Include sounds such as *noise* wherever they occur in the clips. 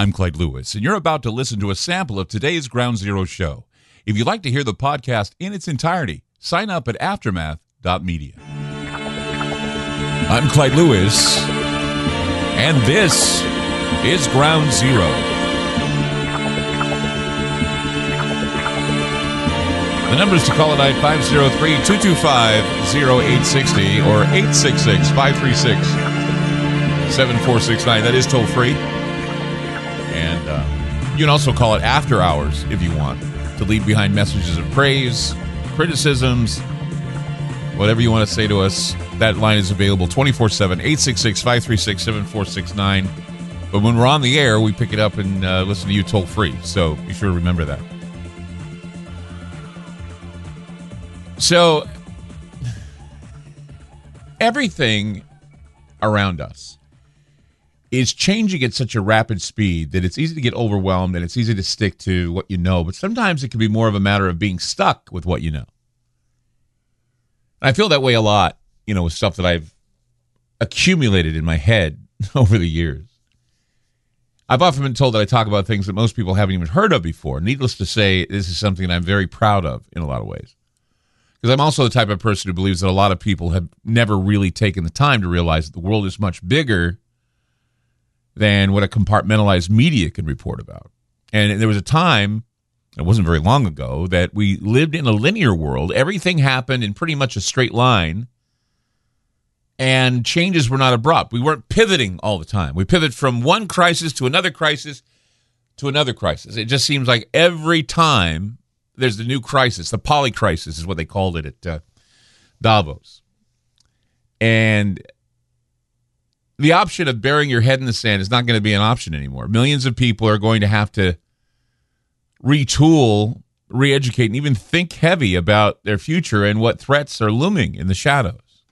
I'm Clyde Lewis, and you're about to listen to a sample of today's Ground Zero show. If you'd like to hear the podcast in its entirety, sign up at aftermath.media. I'm Clyde Lewis, and this is Ground Zero. The numbers to call tonight 503 225 0860 or 866 536 7469. That is toll free. Uh, you can also call it after hours if you want to leave behind messages of praise, criticisms, whatever you want to say to us. That line is available 24 7, 866 536 7469. But when we're on the air, we pick it up and uh, listen to you toll free. So be sure to remember that. So, everything around us is changing at such a rapid speed that it's easy to get overwhelmed and it's easy to stick to what you know. But sometimes it can be more of a matter of being stuck with what you know. I feel that way a lot, you know, with stuff that I've accumulated in my head *laughs* over the years. I've often been told that I talk about things that most people haven't even heard of before. Needless to say, this is something that I'm very proud of in a lot of ways. Because I'm also the type of person who believes that a lot of people have never really taken the time to realize that the world is much bigger than what a compartmentalized media can report about. And there was a time, it wasn't very long ago, that we lived in a linear world. Everything happened in pretty much a straight line, and changes were not abrupt. We weren't pivoting all the time. We pivot from one crisis to another crisis to another crisis. It just seems like every time there's the new crisis, the poly crisis is what they called it at uh, Davos. And the option of burying your head in the sand is not going to be an option anymore. Millions of people are going to have to retool, re educate, and even think heavy about their future and what threats are looming in the shadows.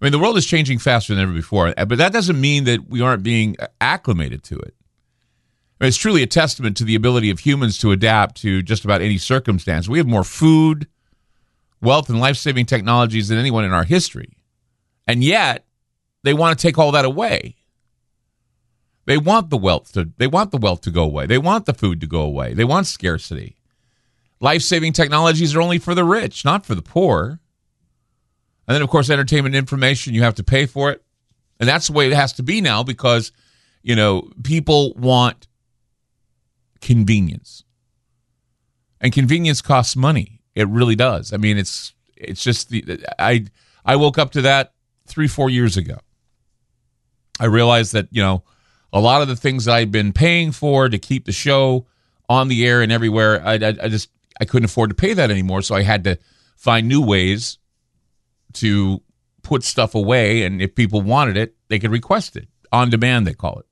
I mean, the world is changing faster than ever before, uh, but that doesn't mean that we aren't being uh, acclimated to it. I mean, it's truly a testament to the ability of humans to adapt to just about any circumstance. We have more food, wealth, and life saving technologies than anyone in our history. And yet, they want to take all that away. They want the wealth to they want the wealth to go away. They want the food to go away. They want scarcity. Life-saving technologies are only for the rich, not for the poor. And then of course entertainment information, you have to pay for it. And that's the way it has to be now because you know, people want convenience. And convenience costs money. It really does. I mean, it's it's just the I I woke up to that 3 4 years ago. I realized that, you know, a lot of the things I'd been paying for to keep the show on the air and everywhere, I, I, I just I couldn't afford to pay that anymore. So I had to find new ways to put stuff away. And if people wanted it, they could request it on demand, they call it.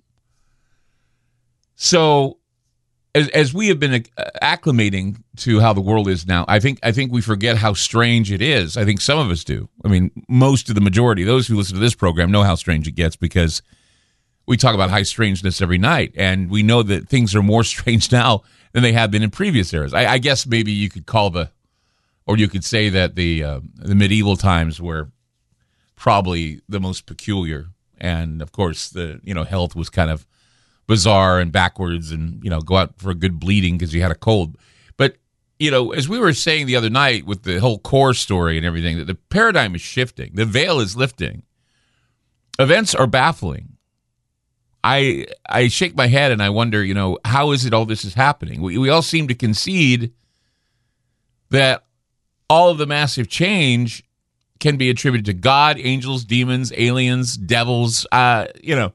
So as, as we have been acclimating to how the world is now, I think I think we forget how strange it is. I think some of us do. I mean, most of the majority, those who listen to this program, know how strange it gets because we talk about high strangeness every night, and we know that things are more *laughs* strange now than they have been in previous eras. I, I guess maybe you could call the, or you could say that the uh, the medieval times were probably the most peculiar, and of course the you know health was kind of bizarre and backwards and you know go out for a good bleeding because you had a cold. But you know as we were saying the other night with the whole core story and everything that the paradigm is shifting. The veil is lifting. Events are baffling. I i shake my head and i wonder you know how is it all this is happening? We, we all seem to concede that all of the massive change can be attributed to god angels demons aliens devils uh you know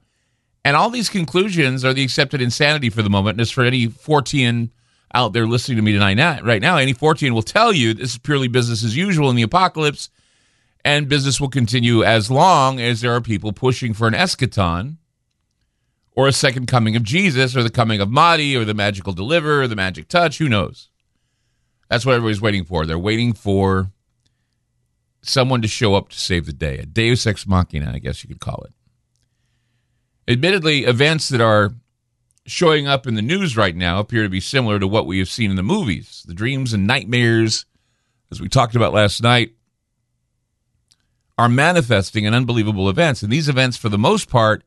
and all these conclusions are the accepted insanity for the moment. And as for any Fortean out there listening to me tonight, right now, any Fortean will tell you this is purely business as usual in the apocalypse, and business will continue as long as there are people pushing for an eschaton or a second coming of Jesus or the coming of Mahdi or the magical deliverer or the magic touch. Who knows? That's what everybody's waiting for. They're waiting for someone to show up to save the day. A deus ex machina, I guess you could call it. Admittedly, events that are showing up in the news right now appear to be similar to what we have seen in the movies. The dreams and nightmares, as we talked about last night, are manifesting in unbelievable events. And these events, for the most part,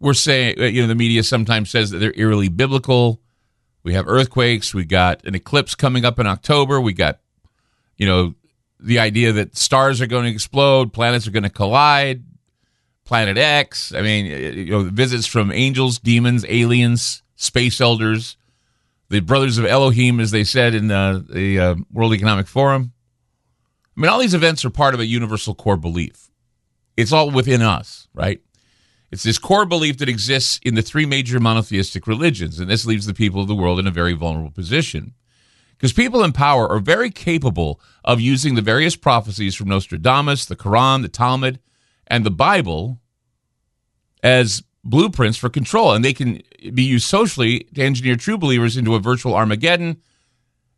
we're saying, uh, you know, the media sometimes says that they're eerily biblical. We have earthquakes. We got an eclipse coming up in October. We got, you know, the idea that stars are going to explode, planets are going to collide, Planet X. I mean, you know, visits from angels, demons, aliens, space elders, the brothers of Elohim, as they said in the, the uh, World Economic Forum. I mean, all these events are part of a universal core belief. It's all within us, right? It's this core belief that exists in the three major monotheistic religions, and this leaves the people of the world in a very vulnerable position. Because people in power are very capable of using the various prophecies from Nostradamus, the Quran, the Talmud, and the Bible as blueprints for control. And they can be used socially to engineer true believers into a virtual Armageddon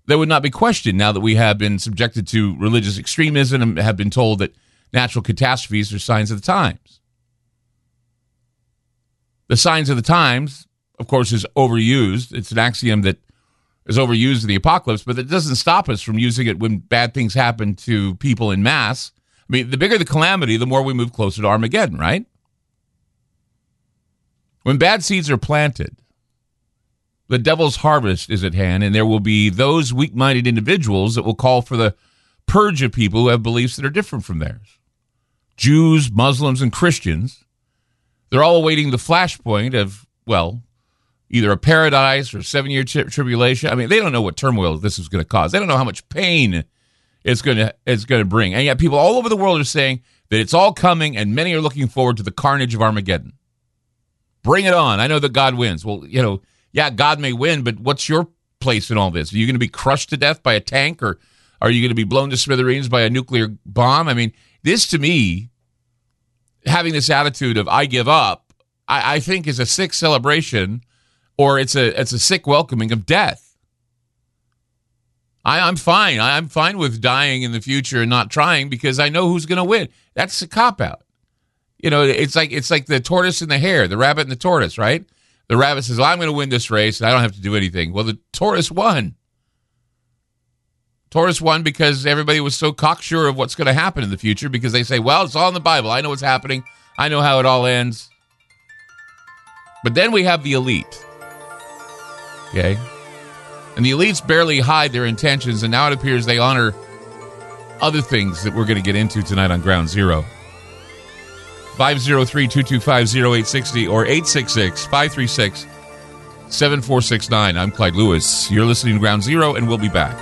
that would not be questioned now that we have been subjected to religious extremism and have been told that natural catastrophes are signs of the times. The signs of the times, of course, is overused. It's an axiom that is overused in the apocalypse, but it doesn't stop us from using it when bad things happen to people in mass. I mean, the bigger the calamity, the more we move closer to Armageddon, right? When bad seeds are planted, the devil's harvest is at hand, and there will be those weak minded individuals that will call for the purge of people who have beliefs that are different from theirs. Jews, Muslims, and Christians, they're all awaiting the flashpoint of, well, either a paradise or seven year tri- tribulation. I mean, they don't know what turmoil this is going to cause. They don't know how much pain it's going to it's going to bring. And yet, people all over the world are saying that it's all coming, and many are looking forward to the carnage of Armageddon. Bring it on! I know that God wins. Well, you know, yeah, God may win, but what's your place in all this? Are you going to be crushed to death by a tank, or are you going to be blown to smithereens by a nuclear bomb? I mean, this to me, having this attitude of "I give up," I, I think is a sick celebration or it's a it's a sick welcoming of death. I, I'm fine. I'm fine with dying in the future and not trying because I know who's going to win. That's a cop out. You know, it's like it's like the tortoise and the hare, the rabbit and the tortoise, right? The rabbit says, well, "I'm going to win this race, and I don't have to do anything." Well, the tortoise won. Tortoise won because everybody was so cocksure of what's going to happen in the future because they say, "Well, it's all in the Bible. I know what's happening. I know how it all ends." But then we have the elite Okay? And the elites barely hide their intentions, and now it appears they honor other things that we're going to get into tonight on Ground Zero. 503 225 0860 or 866 536 7469. I'm Clyde Lewis. You're listening to Ground Zero, and we'll be back.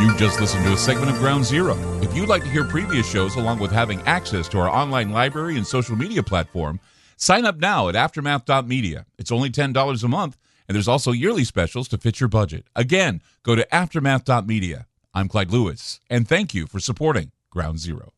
You just listened to a segment of Ground Zero. If you'd like to hear previous shows along with having access to our online library and social media platform, sign up now at aftermath.media. It's only $10 a month and there's also yearly specials to fit your budget. Again, go to aftermath.media. I'm Clyde Lewis, and thank you for supporting Ground Zero.